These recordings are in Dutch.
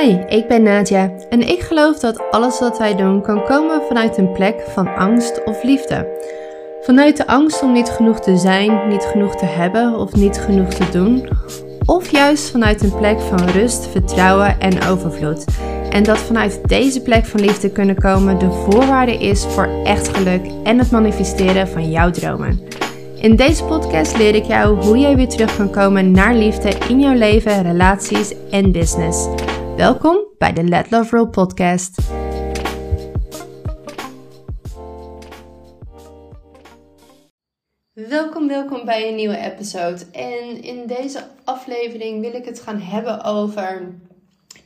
Hi, ik ben Nadia en ik geloof dat alles wat wij doen kan komen vanuit een plek van angst of liefde. Vanuit de angst om niet genoeg te zijn, niet genoeg te hebben of niet genoeg te doen. Of juist vanuit een plek van rust, vertrouwen en overvloed. En dat vanuit deze plek van liefde kunnen komen de voorwaarde is voor echt geluk en het manifesteren van jouw dromen. In deze podcast leer ik jou hoe jij weer terug kan komen naar liefde in jouw leven, relaties en business. Welkom bij de Let Love Roll podcast. Welkom, welkom bij een nieuwe episode. En in deze aflevering wil ik het gaan hebben over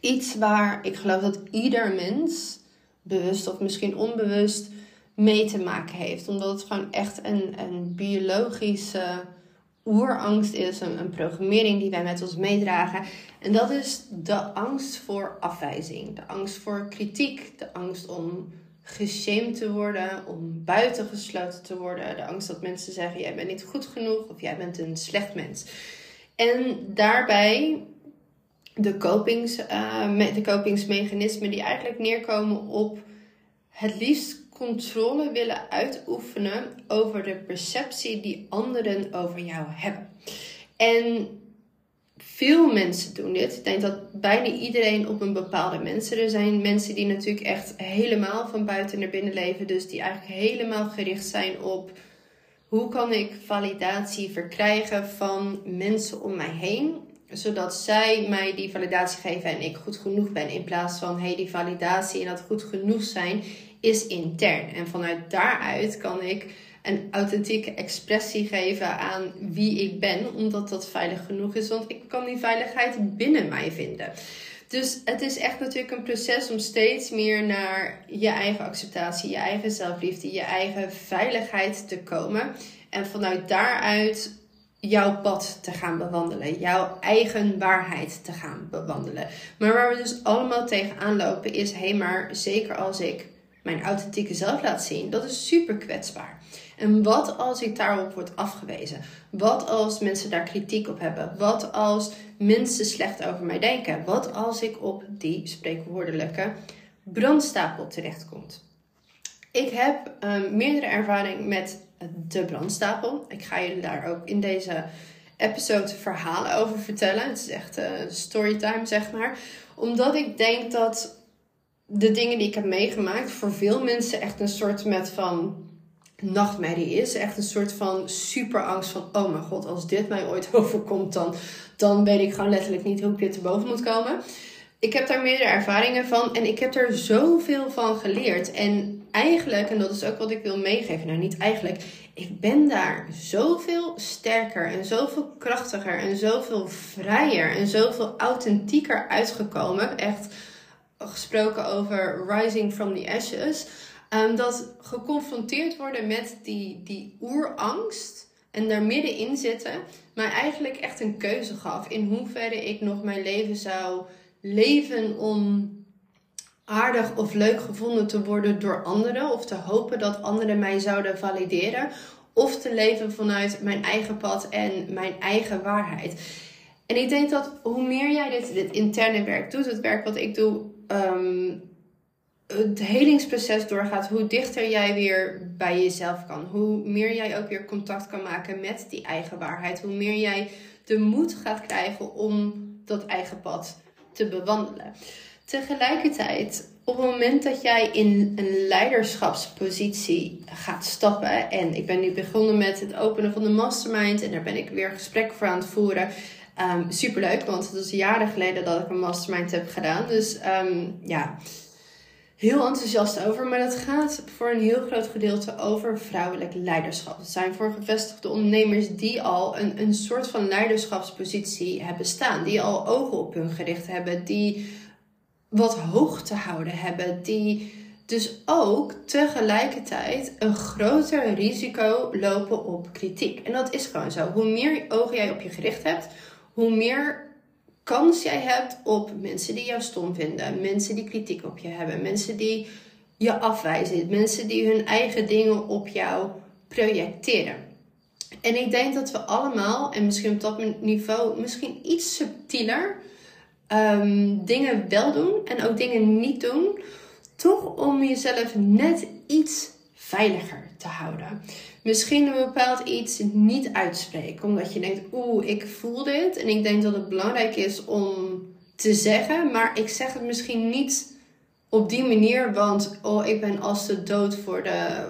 iets waar ik geloof dat ieder mens, bewust of misschien onbewust, mee te maken heeft. Omdat het gewoon echt een, een biologische oerangst is, een, een programmering die wij met ons meedragen. En dat is de angst voor afwijzing, de angst voor kritiek, de angst om geshamed te worden, om buitengesloten te worden, de angst dat mensen zeggen: jij bent niet goed genoeg of jij bent een slecht mens. En daarbij de, copings, uh, de kopingsmechanismen die eigenlijk neerkomen op het liefst controle willen uitoefenen over de perceptie die anderen over jou hebben. En veel mensen doen dit. Ik denk dat bijna iedereen op een bepaalde mensen. Er zijn mensen die natuurlijk echt helemaal van buiten naar binnen leven. Dus die eigenlijk helemaal gericht zijn op hoe kan ik validatie verkrijgen van mensen om mij heen. Zodat zij mij die validatie geven en ik goed genoeg ben. In plaats van hey, die validatie en dat goed genoeg zijn is intern. En vanuit daaruit kan ik een authentieke expressie geven aan wie ik ben, omdat dat veilig genoeg is. Want ik kan die veiligheid binnen mij vinden. Dus het is echt natuurlijk een proces om steeds meer naar je eigen acceptatie, je eigen zelfliefde, je eigen veiligheid te komen. En vanuit daaruit jouw pad te gaan bewandelen, jouw eigen waarheid te gaan bewandelen. Maar waar we dus allemaal tegenaan lopen is, hé, maar zeker als ik mijn authentieke zelf laat zien, dat is super kwetsbaar. En wat als ik daarop word afgewezen? Wat als mensen daar kritiek op hebben? Wat als mensen slecht over mij denken? Wat als ik op die spreekwoordelijke brandstapel terechtkomt? Ik heb um, meerdere ervaring met de brandstapel. Ik ga jullie daar ook in deze episode verhalen over vertellen. Het is echt uh, storytime, zeg maar. Omdat ik denk dat de dingen die ik heb meegemaakt voor veel mensen echt een soort met van nachtmerrie is. Echt een soort van super angst van, oh mijn god, als dit mij ooit overkomt, dan, dan weet ik gewoon letterlijk niet hoe ik dit erboven moet komen. Ik heb daar meerdere ervaringen van en ik heb er zoveel van geleerd. En eigenlijk, en dat is ook wat ik wil meegeven, nou niet eigenlijk, ik ben daar zoveel sterker en zoveel krachtiger en zoveel vrijer en zoveel authentieker uitgekomen. Echt gesproken over Rising from the Ashes. Um, dat geconfronteerd worden met die, die oerangst en daar middenin zitten, mij eigenlijk echt een keuze gaf in hoeverre ik nog mijn leven zou leven om aardig of leuk gevonden te worden door anderen of te hopen dat anderen mij zouden valideren of te leven vanuit mijn eigen pad en mijn eigen waarheid. En ik denk dat hoe meer jij dit, dit interne werk doet, het werk wat ik doe, um, het helingsproces doorgaat, hoe dichter jij weer bij jezelf kan. Hoe meer jij ook weer contact kan maken met die eigen waarheid. Hoe meer jij de moed gaat krijgen om dat eigen pad te bewandelen. Tegelijkertijd, op het moment dat jij in een leiderschapspositie gaat stappen. En ik ben nu begonnen met het openen van de mastermind. En daar ben ik weer gesprek voor aan het voeren. Um, superleuk, want het is jaren geleden dat ik een mastermind heb gedaan. Dus um, ja, heel enthousiast over. Maar dat gaat voor een heel groot gedeelte over vrouwelijk leiderschap. Het zijn voor gevestigde ondernemers die al een, een soort van leiderschapspositie hebben staan. Die al ogen op hun gericht hebben. Die wat hoog te houden hebben. Die dus ook tegelijkertijd een groter risico lopen op kritiek. En dat is gewoon zo. Hoe meer ogen jij op je gericht hebt, hoe meer kans jij hebt op mensen die jou stom vinden, mensen die kritiek op je hebben, mensen die je afwijzen, mensen die hun eigen dingen op jou projecteren. En ik denk dat we allemaal, en misschien op dat niveau misschien iets subtieler, ehm, dingen wel doen en ook dingen niet doen. Toch om jezelf net iets veiliger te houden. Misschien een bepaald iets niet uitspreken. Omdat je denkt, oeh, ik voel dit. En ik denk dat het belangrijk is om te zeggen. Maar ik zeg het misschien niet op die manier. Want oh, ik ben als de dood voor de,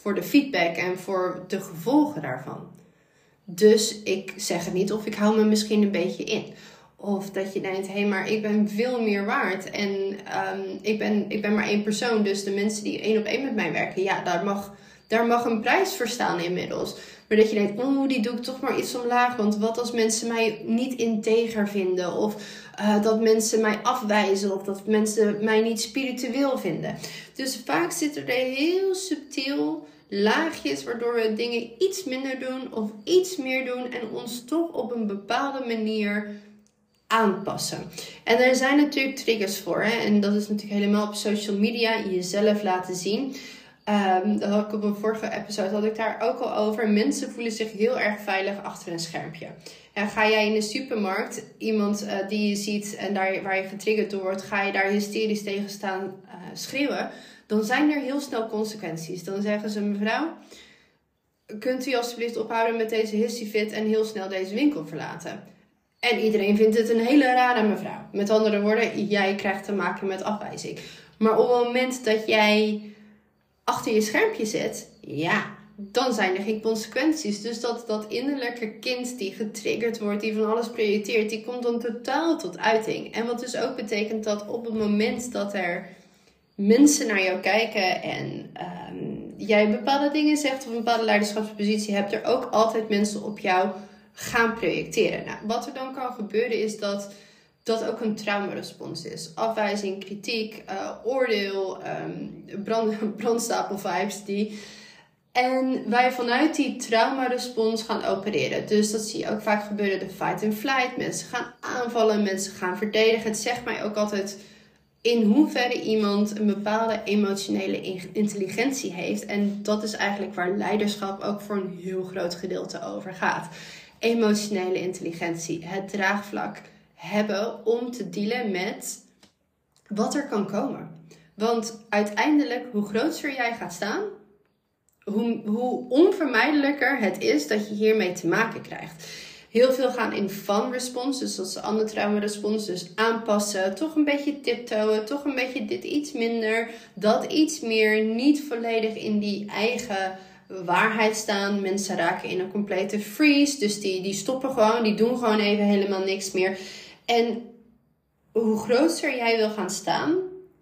voor de feedback en voor de gevolgen daarvan. Dus ik zeg het niet of ik hou me misschien een beetje in. Of dat je denkt, hé, hey, maar ik ben veel meer waard. En um, ik, ben, ik ben maar één persoon. Dus de mensen die één op één met mij werken, ja, daar mag, daar mag een prijs voor staan inmiddels. Maar dat je denkt, oeh, die doe ik toch maar iets omlaag. Want wat als mensen mij niet integer vinden? Of uh, dat mensen mij afwijzen. Of dat mensen mij niet spiritueel vinden. Dus vaak zitten er heel subtiel laagjes waardoor we dingen iets minder doen of iets meer doen en ons toch op een bepaalde manier aanpassen. En er zijn natuurlijk triggers voor. Hè? En dat is natuurlijk helemaal op social media jezelf laten zien. Um, dat had ik op een vorige episode had ik daar ook al over. Mensen voelen zich heel erg veilig achter een schermpje. En ga jij in de supermarkt iemand uh, die je ziet en daar waar je getriggerd door wordt, ga je daar hysterisch tegen staan uh, schreeuwen, dan zijn er heel snel consequenties. Dan zeggen ze mevrouw, kunt u alsjeblieft ophouden met deze histyfit en heel snel deze winkel verlaten? En iedereen vindt het een hele rare mevrouw. Met andere woorden, jij krijgt te maken met afwijzing. Maar op het moment dat jij achter je schermpje zit, ja, dan zijn er geen consequenties. Dus dat, dat innerlijke kind die getriggerd wordt, die van alles projecteert, die komt dan totaal tot uiting. En wat dus ook betekent dat op het moment dat er mensen naar jou kijken en um, jij bepaalde dingen zegt of een bepaalde leiderschapspositie hebt, er ook altijd mensen op jou gaan projecteren. Nou, wat er dan kan gebeuren is dat dat ook een traumarespons is. Afwijzing, kritiek, uh, oordeel, um, brand, brandstapel-vibes. Die... En wij vanuit die traumarespons gaan opereren. Dus dat zie je ook vaak gebeuren, de fight and flight. Mensen gaan aanvallen, mensen gaan verdedigen. Het zegt mij ook altijd in hoeverre iemand een bepaalde emotionele intelligentie heeft. En dat is eigenlijk waar leiderschap ook voor een heel groot gedeelte over gaat emotionele intelligentie, het draagvlak hebben om te dealen met wat er kan komen. Want uiteindelijk, hoe groter jij gaat staan, hoe, hoe onvermijdelijker het is dat je hiermee te maken krijgt. Heel veel gaan in fun response, dus dat is de andere trauma response. Dus aanpassen, toch een beetje tiptoeën, toch een beetje dit iets minder, dat iets meer. Niet volledig in die eigen waarheid staan. Mensen raken in een complete freeze. Dus die, die stoppen gewoon, die doen gewoon even helemaal niks meer. En hoe groter jij wil gaan staan,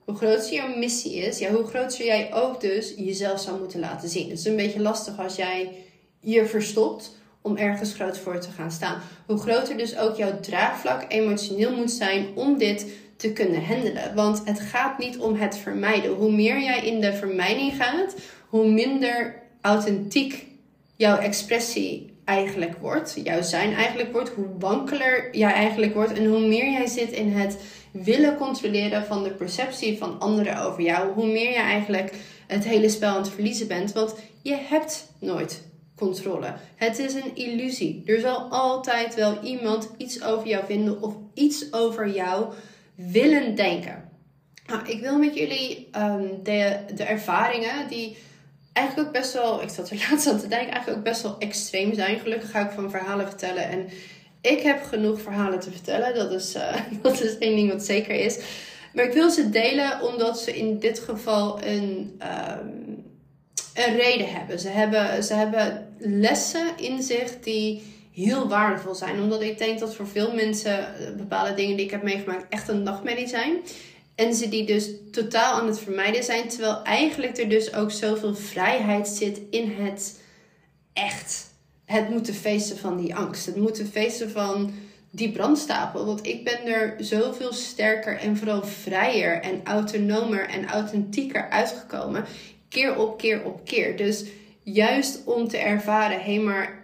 hoe groter jouw missie is, ja, hoe groter jij ook dus jezelf zou moeten laten zien. Het is een beetje lastig als jij je verstopt om ergens groot voor te gaan staan. Hoe groter dus ook jouw draagvlak emotioneel moet zijn om dit te kunnen handelen. Want het gaat niet om het vermijden. Hoe meer jij in de vermijding gaat, hoe minder authentiek jouw expressie eigenlijk wordt, jouw zijn eigenlijk wordt, hoe wankeler jij eigenlijk wordt en hoe meer jij zit in het willen controleren van de perceptie van anderen over jou, hoe meer je eigenlijk het hele spel aan het verliezen bent, want je hebt nooit controle. Het is een illusie. Er zal altijd wel iemand iets over jou vinden of iets over jou willen denken. Nou, ik wil met jullie um, de, de ervaringen die eigenlijk ook best wel, ik zat er laatst aan te denken, eigenlijk ook best wel extreem zijn. Gelukkig ga ik van verhalen vertellen. En ik heb genoeg verhalen te vertellen. Dat is, uh, dat is één ding wat zeker is. Maar ik wil ze delen omdat ze in dit geval een, um, een reden hebben. Ze, hebben. ze hebben lessen in zich die heel waardevol zijn. Omdat ik denk dat voor veel mensen eh, bepaalde dingen die ik heb meegemaakt echt een nachtmerrie zijn. En ze die dus totaal aan het vermijden zijn. Terwijl eigenlijk er dus ook zoveel vrijheid zit in het echt. Het moeten feesten van die angst. Het moeten feesten van die brandstapel. Want ik ben er zoveel sterker en vooral vrijer en autonomer en authentieker uitgekomen. Keer op keer op keer. Dus juist om te ervaren, hé maar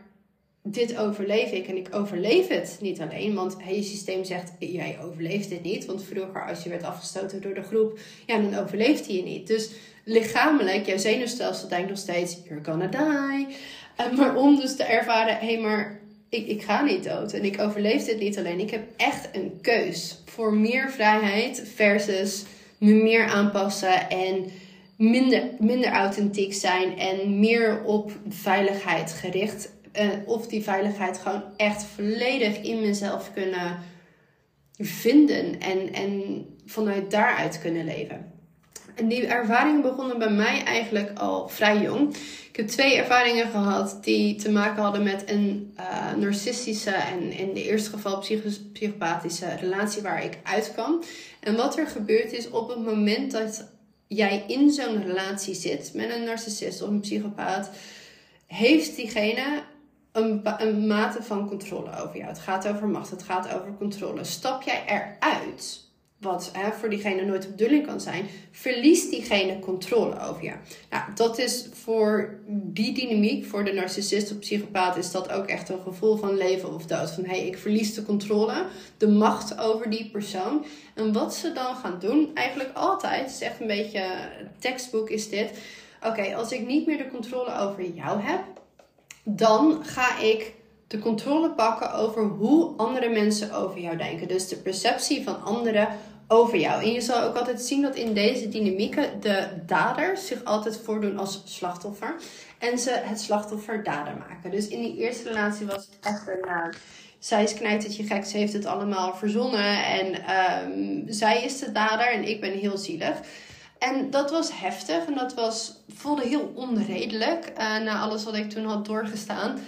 dit overleef ik en ik overleef het niet alleen. Want je systeem zegt, jij overleeft dit niet. Want vroeger als je werd afgestoten door de groep, ja, dan overleefde je niet. Dus lichamelijk, jouw zenuwstelsel denkt nog steeds, you're gonna die. Maar om dus te ervaren, hé, hey, maar ik, ik ga niet dood en ik overleef dit niet alleen. Ik heb echt een keus voor meer vrijheid versus me meer aanpassen en minder, minder authentiek zijn en meer op veiligheid gericht. Of die veiligheid gewoon echt volledig in mezelf kunnen vinden en, en vanuit daaruit kunnen leven. En die ervaringen begonnen bij mij eigenlijk al vrij jong. Ik heb twee ervaringen gehad die te maken hadden met een uh, narcistische en in de eerste geval psychopathische relatie waar ik uitkwam. En wat er gebeurt is op het moment dat jij in zo'n relatie zit met een narcissist of een psychopaat, heeft diegene een, mate van controle over jou. Het gaat over macht, het gaat over controle. Stap jij eruit, wat voor diegene nooit de bedoeling kan zijn, verliest diegene controle over jou. Nou, dat is voor die dynamiek, voor de narcissist of psychopaat, is dat ook echt een gevoel van leven of dood. Van hé, hey, ik verlies de controle, de macht over die persoon. En wat ze dan gaan doen, eigenlijk altijd, het is echt een beetje tekstboek is dit. Oké, als ik niet meer de controle over jou heb, dan ga ik de controle pakken over hoe andere mensen over jou denken. Dus de perceptie van anderen over jou. En je zal ook altijd zien dat in deze dynamieken de daders zich altijd voordoen als slachtoffer. En ze het slachtoffer dader maken. Dus in die eerste relatie was het echt een. Uh, zij is je gek, ze heeft het allemaal verzonnen. En um, zij is de dader en ik ben heel zielig. En dat was heftig en dat was, voelde heel onredelijk uh, na alles wat ik toen had doorgestaan.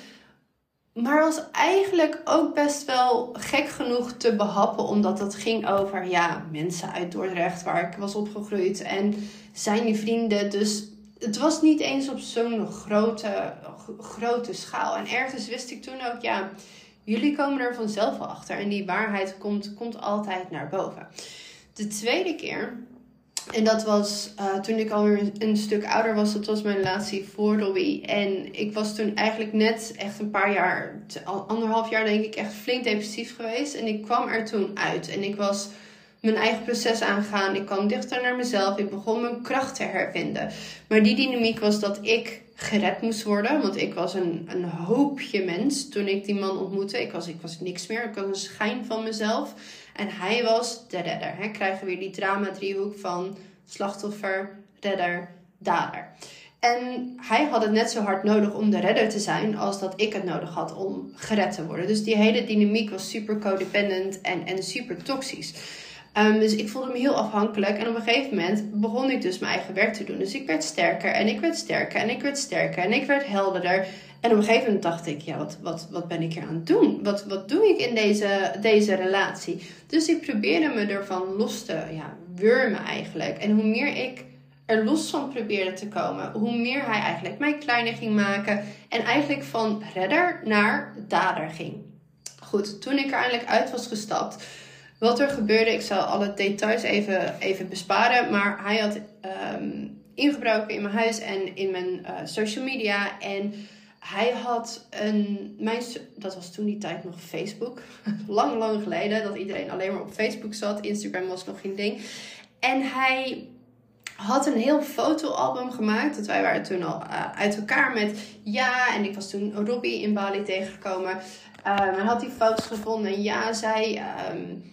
Maar was eigenlijk ook best wel gek genoeg te behappen, omdat het ging over ja, mensen uit Dordrecht waar ik was opgegroeid en zijn die vrienden. Dus het was niet eens op zo'n grote, grote schaal. En ergens wist ik toen ook, ja, jullie komen er vanzelf achter en die waarheid komt, komt altijd naar boven. De tweede keer en dat was uh, toen ik alweer een stuk ouder was. Dat was mijn relatie voor Robbie. En ik was toen eigenlijk net echt een paar jaar, anderhalf jaar denk ik, echt flink depressief geweest. En ik kwam er toen uit. En ik was mijn eigen proces aangegaan. Ik kwam dichter naar mezelf. Ik begon mijn kracht te hervinden. Maar die dynamiek was dat ik gered moest worden. Want ik was een, een hoopje mens toen ik die man ontmoette. Ik was, ik was niks meer. Ik was een schijn van mezelf. En hij was de redder. Hè? Krijgen we weer die drama-driehoek van slachtoffer, redder, dader. En hij had het net zo hard nodig om de redder te zijn als dat ik het nodig had om gered te worden. Dus die hele dynamiek was super codependent en, en super toxisch. Um, dus ik voelde me heel afhankelijk. En op een gegeven moment begon ik dus mijn eigen werk te doen. Dus ik werd sterker en ik werd sterker en ik werd sterker en ik werd helderder. En op een gegeven moment dacht ik, ja, wat, wat, wat ben ik hier aan het doen? Wat, wat doe ik in deze, deze relatie? Dus ik probeerde me ervan los te ja, wurmen eigenlijk. En hoe meer ik er los van probeerde te komen, hoe meer hij eigenlijk mij kleiner ging maken. En eigenlijk van redder naar dader ging. Goed, toen ik er eindelijk uit was gestapt, wat er gebeurde, ik zal alle details even, even besparen. Maar hij had um, ingebroken in mijn huis en in mijn uh, social media. En hij had een. Mijn, dat was toen die tijd nog Facebook. lang, lang geleden. Dat iedereen alleen maar op Facebook zat. Instagram was nog geen ding. En hij had een heel fotoalbum gemaakt. Dat wij waren toen al uh, uit elkaar met ja. En ik was toen Robbie in Bali tegengekomen. Um, en had die foto's gevonden. En ja, zij. Um,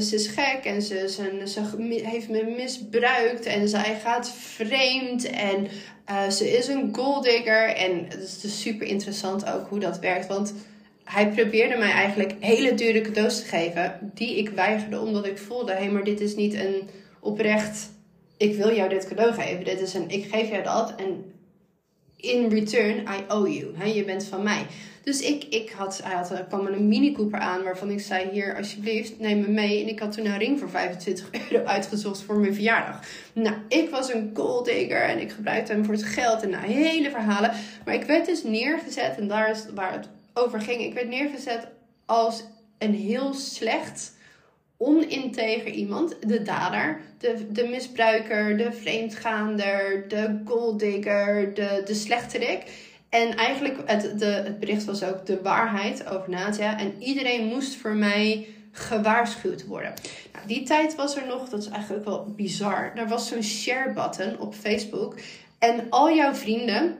ze is gek en ze, ze, heeft me misbruikt en zij gaat vreemd en uh, ze is een golddigger. En het is dus super interessant ook hoe dat werkt. Want hij probeerde mij eigenlijk hele dure cadeaus te geven. Die ik weigerde omdat ik voelde: hé, hey, maar dit is niet een oprecht. Ik wil jou dit cadeau geven. Dit is een ik geef jou dat. En in return, I owe you. He, je bent van mij. Dus ik, ik had, hij had, er kwam een Mini Cooper aan waarvan ik zei: Hier, alsjeblieft, neem me mee. En ik had toen een ring voor 25 euro uitgezocht voor mijn verjaardag. Nou, ik was een gold digger en ik gebruikte hem voor het geld en nou, hele verhalen. Maar ik werd dus neergezet, en daar is waar het over ging. Ik werd neergezet als een heel slecht oninteger iemand, de dader, de, de misbruiker, de vreemdgaander, de golddigger, de, de slechterik. En eigenlijk, het, de, het bericht was ook de waarheid over Nadia. En iedereen moest voor mij gewaarschuwd worden. Nou, die tijd was er nog, dat is eigenlijk wel bizar. Er was zo'n share button op Facebook. En al jouw vrienden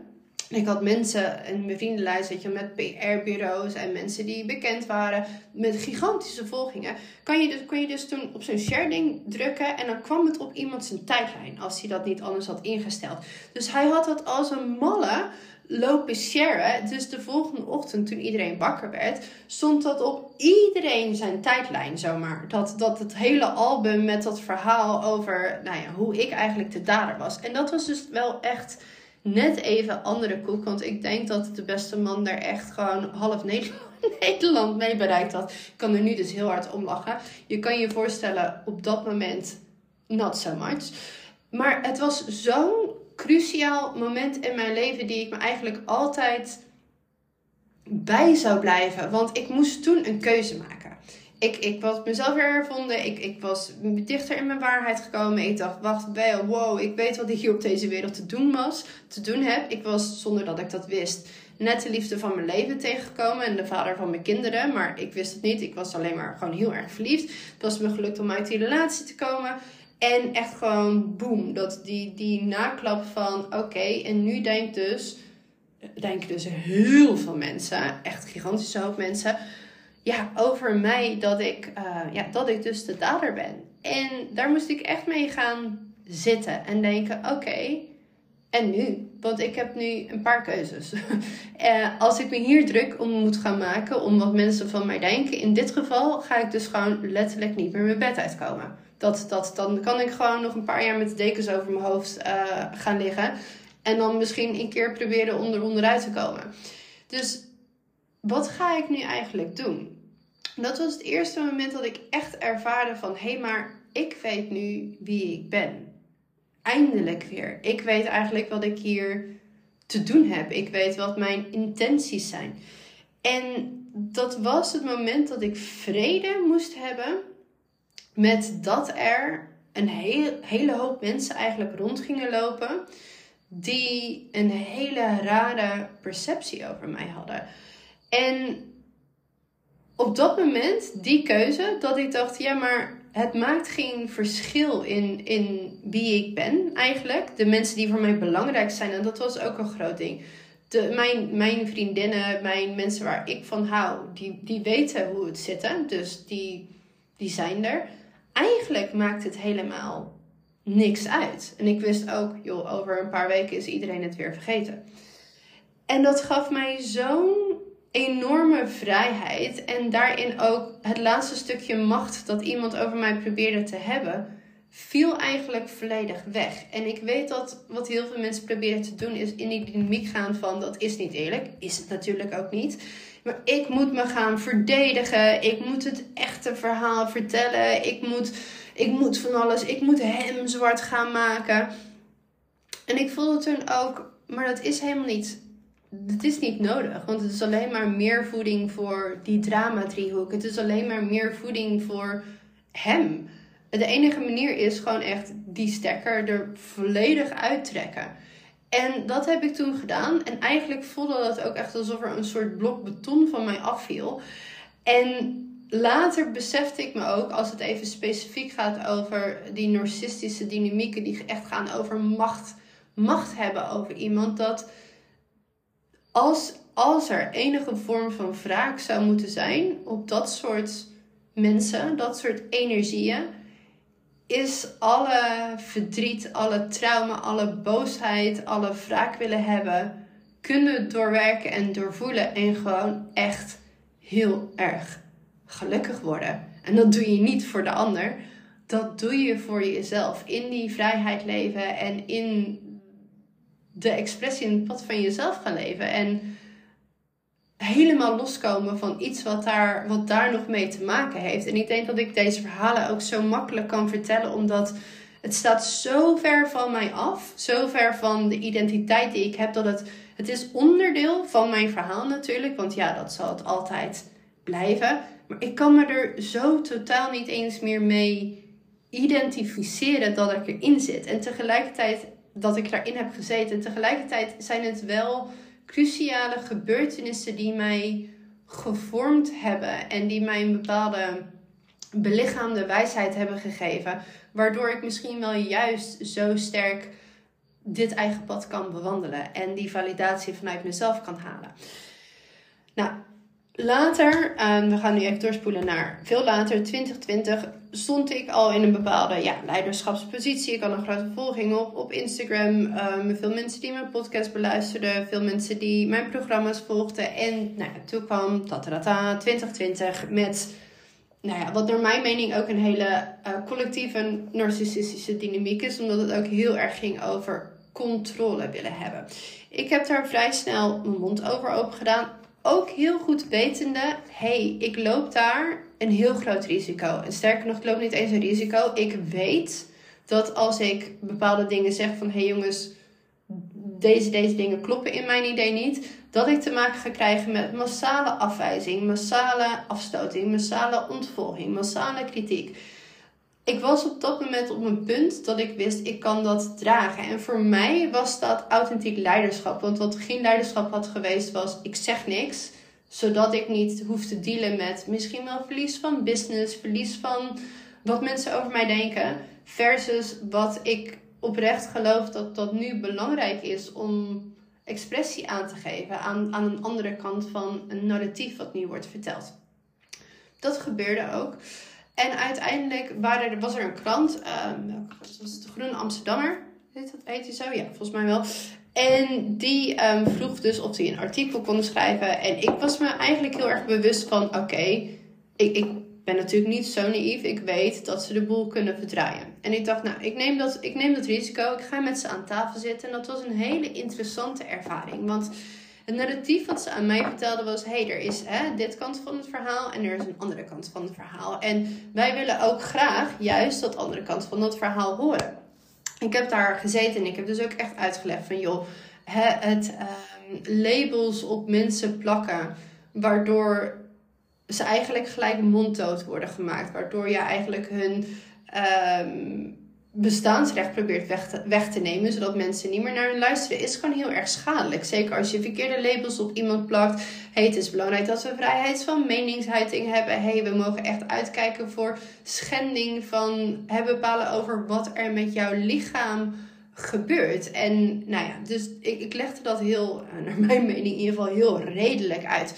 Ik had mensen in mijn vriendenlijst, je, met PR-bureaus en mensen die bekend waren met gigantische volgingen. Kan je dus, kon je dus toen op zo'n share-ding drukken en dan kwam het op iemand zijn tijdlijn als hij dat niet anders had ingesteld. Dus hij had dat als een malle lopen sharen. Dus de volgende ochtend, toen iedereen wakker werd, stond dat op iedereen zijn tijdlijn zomaar. Dat, dat het hele album met dat verhaal over nou ja, hoe ik eigenlijk de dader was. En dat was dus wel echt net even andere koek. Want ik denk dat de beste man daar echt gewoon half Nederland mee bereikt had. Ik kan er nu dus heel hard om lachen. Je kan je voorstellen, op dat moment, not so much. Maar het was zo'n cruciaal moment in mijn leven die ik me eigenlijk altijd bij zou blijven. Want ik moest toen een keuze maken. Ik, ik was mezelf weer hervonden. Ik, ik was dichter in mijn waarheid gekomen. Ik dacht, wacht, wel, wow, ik weet wat ik hier op deze wereld te doen was, te doen heb. Ik was, zonder dat ik dat wist, net de liefde van mijn leven tegengekomen en de vader van mijn kinderen. Maar ik wist het niet. Ik was alleen maar gewoon heel erg verliefd. Het was me gelukt om uit die relatie te komen. En echt gewoon boem. Dat die, die naklap van oké, en nu denk dus, denken dus heel veel mensen, echt gigantische hoop mensen, ja, over mij dat ik, uh, ja, dat ik dus de dader ben. En daar moest ik echt mee gaan zitten en denken: oké, en nu? Want ik heb nu een paar keuzes. uh, als ik me hier druk om moet gaan maken, om wat mensen van mij denken, in dit geval ga ik dus gewoon letterlijk niet meer mijn bed uitkomen. Dat, dat, dan kan ik gewoon nog een paar jaar met de dekens over mijn hoofd uh, gaan liggen. En dan misschien een keer proberen om er onderuit te komen. Dus wat ga ik nu eigenlijk doen? Dat was het eerste moment dat ik echt ervaarde van... hé, hey, maar ik weet nu wie ik ben. Eindelijk weer. Ik weet eigenlijk wat ik hier te doen heb. Ik weet wat mijn intenties zijn. En dat was het moment dat ik vrede moest hebben met dat er een heel, hele hoop mensen eigenlijk rond gingen lopen die een hele rare perceptie over mij hadden. En op dat moment, die keuze, dat ik dacht, ja, maar het maakt geen verschil in, in wie ik ben eigenlijk. De mensen die voor mij belangrijk zijn, en dat was ook een groot ding. De, mijn, mijn vriendinnen, mijn mensen waar ik van hou, die, die weten hoe het zit. Dus die, die zijn er. Eigenlijk maakt het helemaal niks uit. En ik wist ook, joh, over een paar weken is iedereen het weer vergeten. En dat gaf mij zo'n enorme vrijheid. En daarin ook het laatste stukje macht dat iemand over mij probeerde te hebben, viel eigenlijk volledig weg. En ik weet dat wat heel veel mensen proberen te doen, is in die dynamiek gaan van dat is niet eerlijk. Is het natuurlijk ook niet. Ik moet me gaan verdedigen. Ik moet het echte verhaal vertellen. Ik moet, ik moet van alles. Ik moet hem zwart gaan maken. En ik voelde toen ook, maar dat is helemaal niet het is niet nodig, want het is alleen maar meer voeding voor die drama-driehoek. Het is alleen maar meer voeding voor hem. De enige manier is gewoon echt die stekker er volledig uittrekken. En dat heb ik toen gedaan. En eigenlijk voelde dat ook echt alsof er een soort blok beton van mij afviel. En later besefte ik me ook, als het even specifiek gaat over die narcistische dynamieken die echt gaan over macht, macht hebben over iemand, dat als, als er enige vorm van wraak zou moeten zijn op dat soort mensen, dat soort energieën, is alle verdriet, alle trauma, alle boosheid, alle wraak willen hebben, kunnen doorwerken en doorvoelen en gewoon echt heel erg gelukkig worden. En dat doe je niet voor de ander, dat doe je voor jezelf. In die vrijheid leven en in de expressie in het pad van jezelf gaan leven. En helemaal loskomen van iets wat daar, wat daar nog mee te maken heeft. En ik denk dat ik deze verhalen ook zo makkelijk kan vertellen, omdat het staat zo ver van mij af. Zo ver van de identiteit die ik heb, dat het, het is onderdeel van mijn verhaal natuurlijk. Want ja, dat zal het altijd blijven. Maar ik kan me er zo totaal niet eens meer mee identificeren dat ik erin zit. En tegelijkertijd dat ik daarin heb gezeten. Tegelijkertijd zijn het wel cruciale gebeurtenissen die mij gevormd hebben en die mij een bepaalde belichaamde wijsheid hebben gegeven. Waardoor ik misschien wel juist zo sterk dit eigen pad kan bewandelen en die validatie vanuit mezelf kan halen. Nou, later, um, we gaan nu even doorspoelen naar veel later, 2020, stond ik al in een bepaalde ja, leiderschapspositie. Ik had een grote volging op, op Instagram. Um, veel mensen die mijn podcast beluisterden. Veel mensen die mijn programma's volgden. En nou toen kwam tatarata 2020 met... Nou ja, wat naar mijn mening ook een hele uh, collectieve narcissistische dynamiek is. Omdat het ook heel erg ging over controle willen hebben. Ik heb daar vrij snel mijn mond over open gedaan. Ook heel goed wetende, hey, ik loop daar een heel groot risico. En sterker nog, ik loop niet eens een risico. Ik weet dat als ik bepaalde dingen zeg van, hey jongens, deze, deze dingen kloppen in mijn idee niet. Dat ik te maken ga krijgen met massale afwijzing, massale afstoting, massale ontvolging, massale kritiek ik was op dat moment op een punt dat ik wist, ik kan dat dragen. En voor mij was dat authentiek leiderschap. Want wat geen leiderschap had geweest was, ik zeg niks. Zodat ik niet hoef te dealen met misschien wel verlies van business, verlies van wat mensen over mij denken. Versus wat ik oprecht geloof dat dat nu belangrijk is om expressie aan te geven aan, aan een andere kant van een narratief wat nu wordt verteld. Dat gebeurde ook. En uiteindelijk was er een krant, um, was de Groene Amsterdammer, heet dat, heet zo? Ja, volgens mij wel. En die um, vroeg dus of hij een artikel kon schrijven. En ik was me eigenlijk heel erg bewust van: oké, ik, ik ben natuurlijk niet zo naïef. Ik weet dat ze de boel kunnen verdraaien. En ik dacht, nou, ik neem dat, ik neem dat risico. Ik ga met ze aan tafel zitten. En dat was een hele interessante ervaring. Want het narratief wat ze aan mij vertelde was: hey, er is hè, dit kant van het verhaal en er is een andere kant van het verhaal. En wij willen ook graag juist dat andere kant van dat verhaal horen. Ik heb daar gezeten en ik heb dus ook echt uitgelegd van joh, het ehm, labels op mensen plakken, waardoor ze eigenlijk gelijk monddood worden gemaakt, waardoor je eigenlijk hun ehm, bestaansrecht probeert weg te, nemen, zodat mensen niet meer naar hun luisteren, is gewoon heel erg schadelijk. Zeker als je verkeerde labels op iemand plakt. Hey, het is belangrijk dat we vrijheid van meningsuiting hebben. Hey, we mogen echt uitkijken voor schending van het bepalen over wat er met jouw lichaam gebeurt. En nou ja, dus ik, ik legde dat heel, eh, naar mijn mening in ieder geval, heel redelijk uit.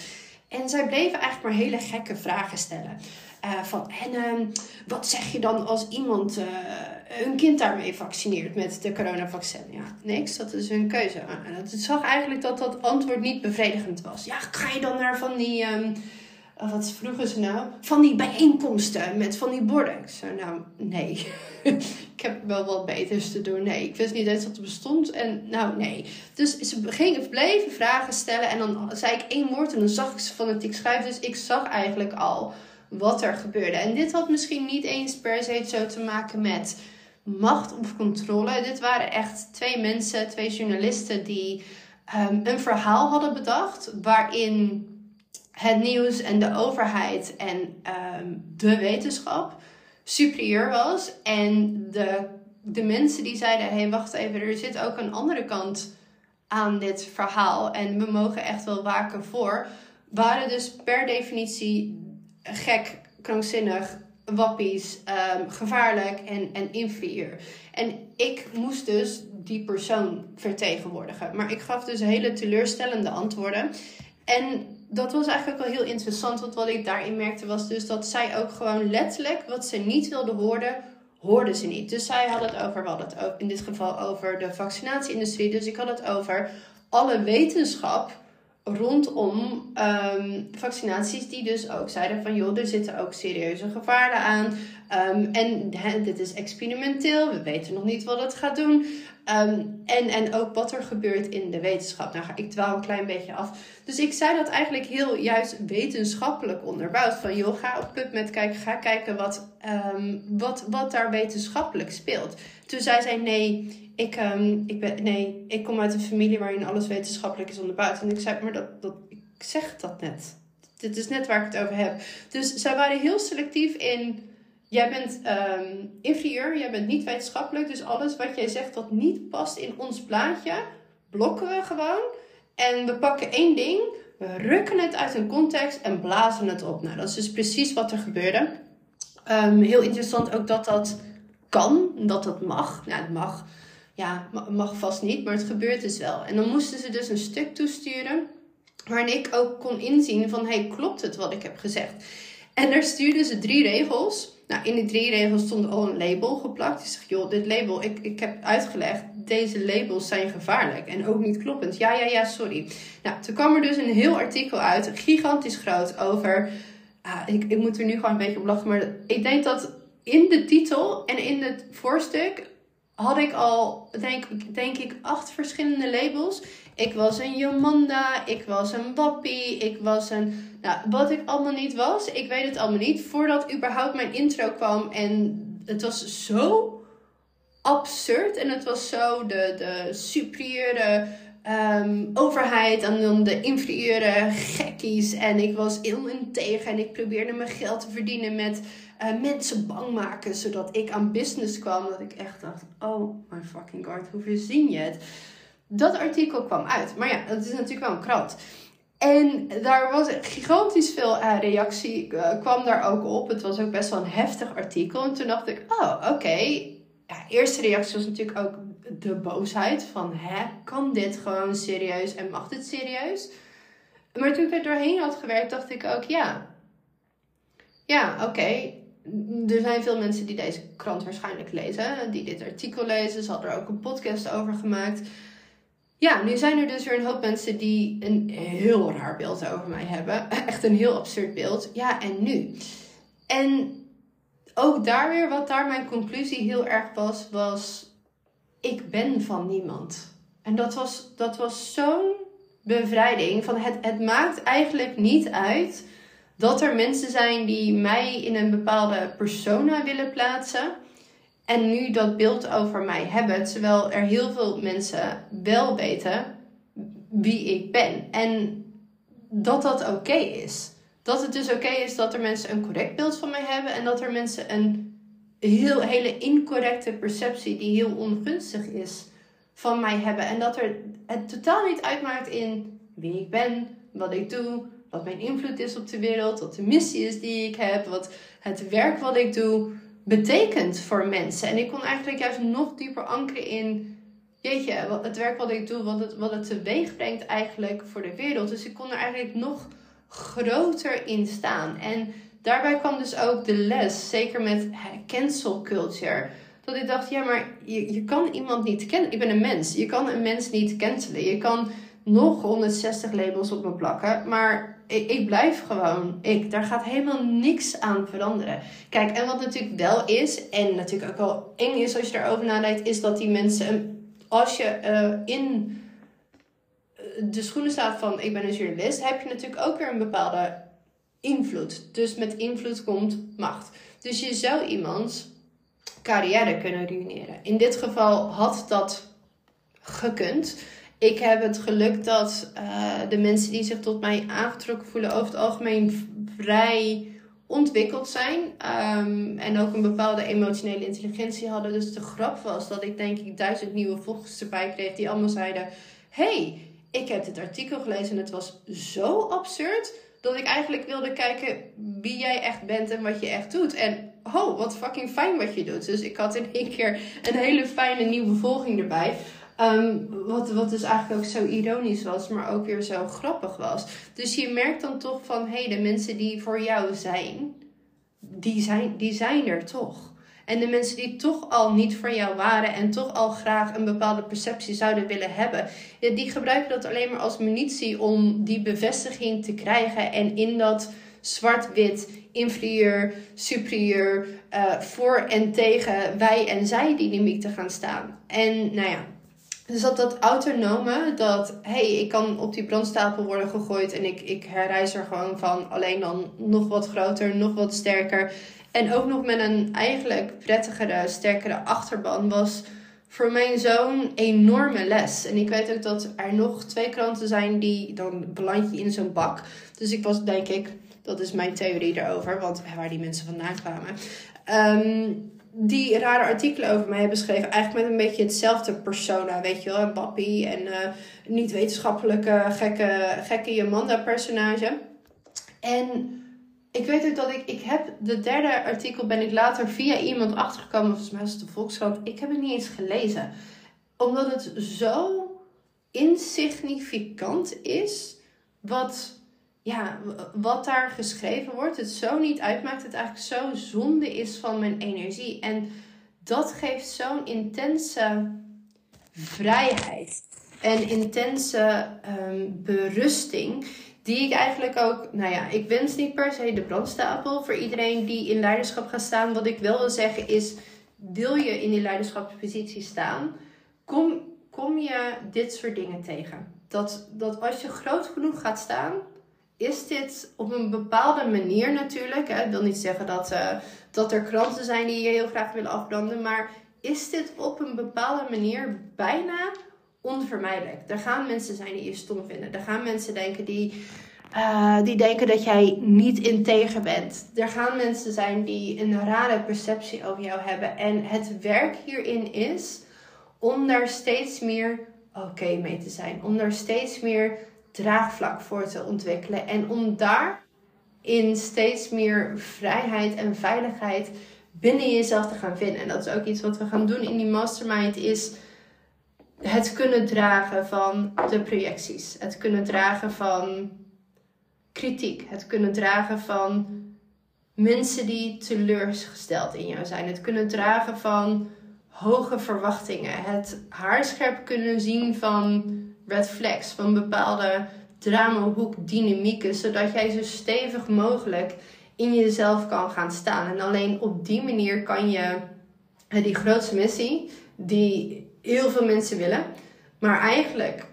En zij bleven eigenlijk maar hele gekke vragen stellen. Uh, van, en uh, wat zeg je dan als iemand uh, hun kind daarmee vaccineert met de coronavaccin? Ja, niks. Dat is hun keuze. En het zag eigenlijk dat dat antwoord niet bevredigend was. Ja, ga je dan naar van die... Um, wat vroegen ze nou? Van die bijeenkomsten met van die borden. Ik zei, nou, nee. ik heb wel wat beters te doen. Nee, ik wist niet eens dat het bestond. En nou, nee. Dus ze gingen, bleven vragen stellen. En dan zei ik één woord en dan zag ik ze fanatiek schrijven. Dus ik zag eigenlijk al wat er gebeurde. En dit had misschien niet eens per se zo te maken met macht of controle. Dit waren echt twee mensen, twee journalisten die um, een verhaal hadden bedacht waarin het nieuws en de overheid en um, de wetenschap superieur was. En de, de mensen die zeiden: hé, hey, wacht even, er zit ook een andere kant aan dit verhaal en we mogen echt wel waken voor, waren dus per definitie gek, krankzinnig, wappies, um, gevaarlijk en, en inferieur. En ik moest dus die persoon vertegenwoordigen. Maar ik gaf dus hele teleurstellende antwoorden. En dat was eigenlijk wel heel interessant. Want wat ik daarin merkte was dus dat zij ook gewoon letterlijk wat ze niet wilden horen, hoorden ze niet. Dus zij hadden het over, we hadden het in dit geval over de vaccinatieindustrie. Dus ik had het over alle wetenschap rondom um, vaccinaties die dus ook zeiden van joh, er zitten ook serieuze gevaren aan. Um, en dit is experimenteel, we weten nog niet wat het gaat doen. Um, en, en ook wat er gebeurt in de wetenschap. Nou, ik dwaal een klein beetje af. Dus ik zei dat eigenlijk heel juist wetenschappelijk onderbouwd. Van joh, ga op PubMed kijken, ga kijken wat, wat, wat daar wetenschappelijk speelt. Toen zei zij nee, ik, um, ik, ben, nee, ik kom uit een familie waarin alles wetenschappelijk is onderbouwd. En ik zei, maar dat, dat, ik zeg dat net. Dit is net waar ik het over heb. Dus zij waren heel selectief in. Jij bent um, inferieur, jij bent niet wetenschappelijk. Dus alles wat jij zegt dat niet past in ons plaatje, blokken we gewoon. En we pakken één ding, we rukken het uit een context en blazen het op. Nou, dat is dus precies wat er gebeurde. Um, heel interessant ook dat dat kan, dat dat mag. Nou, het mag ja, mag vast niet, maar het gebeurt dus wel. En dan moesten ze dus een stuk toesturen waarin ik ook kon inzien van, hey, klopt het wat ik heb gezegd? En daar stuurden ze drie regels. Nou, in die drie regels stond al een label geplakt. Ik zeg, joh, dit label, ik, ik heb uitgelegd, deze labels zijn gevaarlijk en ook niet kloppend. Ja, ja, ja, sorry. Nou, toen kwam er dus een heel artikel uit, gigantisch groot, over... Ah, ik, ik moet er nu gewoon een beetje op lachen, maar ik denk dat in de titel en in het voorstuk had ik al, denk, denk ik, acht verschillende labels. Ik was een Jomanda, ik was een Wappie, ik was een... Nou, wat ik allemaal niet was, ik weet het allemaal niet. Voordat überhaupt mijn intro kwam en het was zo absurd. En het was zo de, de superieure um, overheid en dan de inferieure gekkies. En ik was heel tegen en ik probeerde mijn geld te verdienen met uh, mensen bang maken. Zodat ik aan business kwam. Dat ik echt dacht, oh my fucking god, hoe verzin je het? Dat artikel kwam uit. Maar ja, dat is natuurlijk wel een krant. En daar was gigantisch veel uh, reactie, uh, kwam daar ook op. Het was ook best wel een heftig artikel. En toen dacht ik, oh, oké ja, eerste reactie was natuurlijk ook de boosheid. Van, hè, kan dit gewoon serieus en mag dit serieus? Maar toen ik er doorheen had gewerkt, dacht ik ook, ja. Ja, oké. Er zijn veel mensen die deze krant waarschijnlijk lezen. Die dit artikel lezen. Ze hadden er ook een podcast over gemaakt. Ja, nu zijn er dus weer een hoop mensen die een heel raar beeld over mij hebben. Echt een heel absurd beeld. Ja, en nu? En ook daar weer, wat daar mijn conclusie heel erg was, was: ik ben van niemand. En dat was, dat was zo'n bevrijding. Van het, het maakt eigenlijk niet uit dat er mensen zijn die mij in een bepaalde persona willen plaatsen. En nu dat beeld over mij hebben. Terwijl er heel veel mensen wel weten wie ik ben. En dat dat oké is dat het dus oké is dat er mensen een correct beeld van mij hebben en dat er mensen een heel, hele incorrecte perceptie die heel ongunstig is van mij hebben. En dat er het totaal niet uitmaakt in wie ik ben, wat ik doe, wat mijn invloed is op de wereld, wat de missie is die ik heb, wat het werk wat ik doe betekent voor mensen. En ik kon eigenlijk juist nog dieper ankeren in, jeetje, het werk wat ik doe, wat het, wat het teweeg brengt eigenlijk voor de wereld. Dus ik kon er eigenlijk nog groter in staan. En daarbij kwam dus ook de les, zeker met cancel culture. Dat ik dacht, ja, maar je, je kan iemand niet kennen. Ik ben een mens. Je kan een mens niet cancelen. Je kan nog 160 labels op me plakken. Maar ik, ik, blijf gewoon ik. Daar gaat helemaal niks aan veranderen. Kijk, en wat natuurlijk wel is, en natuurlijk ook wel eng is als je erover nadenkt, is dat die mensen, als je uh, in de schoenen staat van ik ben een journalist, heb je natuurlijk ook weer een bepaalde invloed. Dus met invloed komt macht. Dus je zou iemands carrière kunnen ruïneren. In dit geval had dat gekund. Ik heb het geluk dat uh, de mensen die zich tot mij aangetrokken voelen over het algemeen vrij ontwikkeld zijn. Um, en ook een bepaalde emotionele intelligentie hadden. Dus de grap was dat ik denk ik duizend nieuwe volgers erbij kreeg die allemaal zeiden... Hey, ik heb dit artikel gelezen en het was zo absurd dat ik eigenlijk wilde kijken wie jij echt bent en wat je echt doet. En oh, wat fucking fijn wat je doet. Dus ik had in één keer een hele fijne nieuwe volging erbij. Ehm, wat, wat dus eigenlijk ook zo ironisch was, maar ook weer zo grappig was. Dus je merkt dan toch van, hé, hey, de mensen die voor jou zijn, die zijn, die zijn er toch. En de mensen die toch al niet voor jou waren en toch al graag een bepaalde perceptie zouden willen hebben, die gebruiken dat alleen maar als munitie om die bevestiging te krijgen en in dat zwart-wit, inferieur, superieur, uh, voor en tegen wij en zij dynamiek te gaan staan. En nou ja, dus dat, dat autonome, dat hey, ik kan op die brandstapel worden gegooid en ik, ik herrijs er gewoon van. Alleen dan nog wat groter, nog wat sterker. En ook nog met een eigenlijk prettigere, sterkere achterban was voor mijn zoon enorme les. En ik weet ook dat er nog twee kranten zijn die dan beland je in zo'n bak. Dus ik was denk ik, dat is mijn theorie daarover, want waar die mensen vandaan kwamen. Ehm, die rare artikelen over mij hebben geschreven. Eigenlijk met een beetje hetzelfde persona, weet je wel. Een bappie en uh, niet wetenschappelijke, gekke, gekke Jomanda personage. En ik weet ook dat ik, ik heb de derde artikel ben ik later via iemand achtergekomen, volgens mij was het de Volkskrant. Ik heb het niet eens gelezen. Omdat het zo insignificant is wat, ja, wat daar geschreven wordt. Het zo niet uitmaakt. Het eigenlijk zo zonde is van mijn energie. En dat geeft zo'n intense vrijheid en intense um, berusting. Die ik eigenlijk ook, nou ja, ik wens niet per se de brandstapel voor iedereen die in leiderschap gaat staan. Wat ik wel wil zeggen is, wil je in die leiderschapspositie staan, kom, kom je dit soort dingen tegen. Dat, dat als je groot genoeg gaat staan, is dit op een bepaalde manier natuurlijk. Hè? Ik wil niet zeggen dat, uh, dat er kranten zijn die je heel graag willen afbranden, maar is dit op een bepaalde manier bijna onvermijdelijk. Er gaan mensen zijn die je stom vinden. Er gaan mensen denken die, uh, die denken dat jij niet integer bent. Er gaan mensen zijn die een rare perceptie over jou hebben. En het werk hierin is om daar steeds meer oké mee te zijn. Om daar steeds meer draagvlak voor te ontwikkelen. En om daar in steeds meer vrijheid en veiligheid binnen jezelf te gaan vinden. En dat is ook iets wat we gaan doen in die mastermind. Is het kunnen dragen van de projecties. Het kunnen dragen van kritiek. Het kunnen dragen van mensen die teleurgesteld in jou zijn. Het kunnen dragen van hoge verwachtingen. Het haarscherp kunnen zien van red flags, van bepaalde dramahoek-dynamieken, zodat jij zo stevig mogelijk in jezelf kan gaan staan. En alleen op die manier kan je die grootste missie, die heel veel mensen willen, maar eigenlijk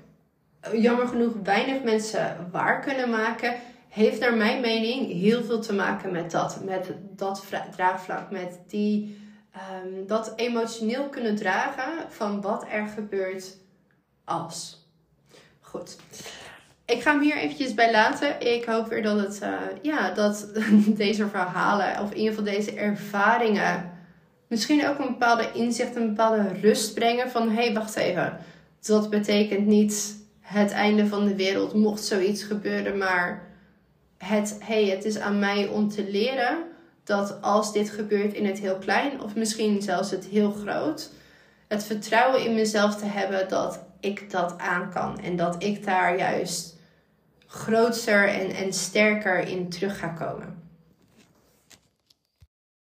jammer genoeg weinig mensen waar kunnen maken, heeft naar mijn mening heel veel te maken met dat. Met dat draagvlak, met die, um, dat emotioneel kunnen dragen van wat er gebeurt als. Goed. Ik ga hem hier eventjes bij laten. Ik hoop weer dat, het, uh, ja, dat deze verhalen, of in ieder geval deze ervaringen, misschien ook een bepaalde inzicht, een bepaalde rust brengen. Van hé, hey, wacht even. Dat betekent niet het einde van de wereld, mocht zoiets gebeuren, maar het, hey, het is aan mij om te leren dat als dit gebeurt in het heel klein, of misschien zelfs het heel groot, het vertrouwen in mezelf te hebben dat ik dat aan kan en dat ik daar juist grootser en, en sterker in terug ga komen.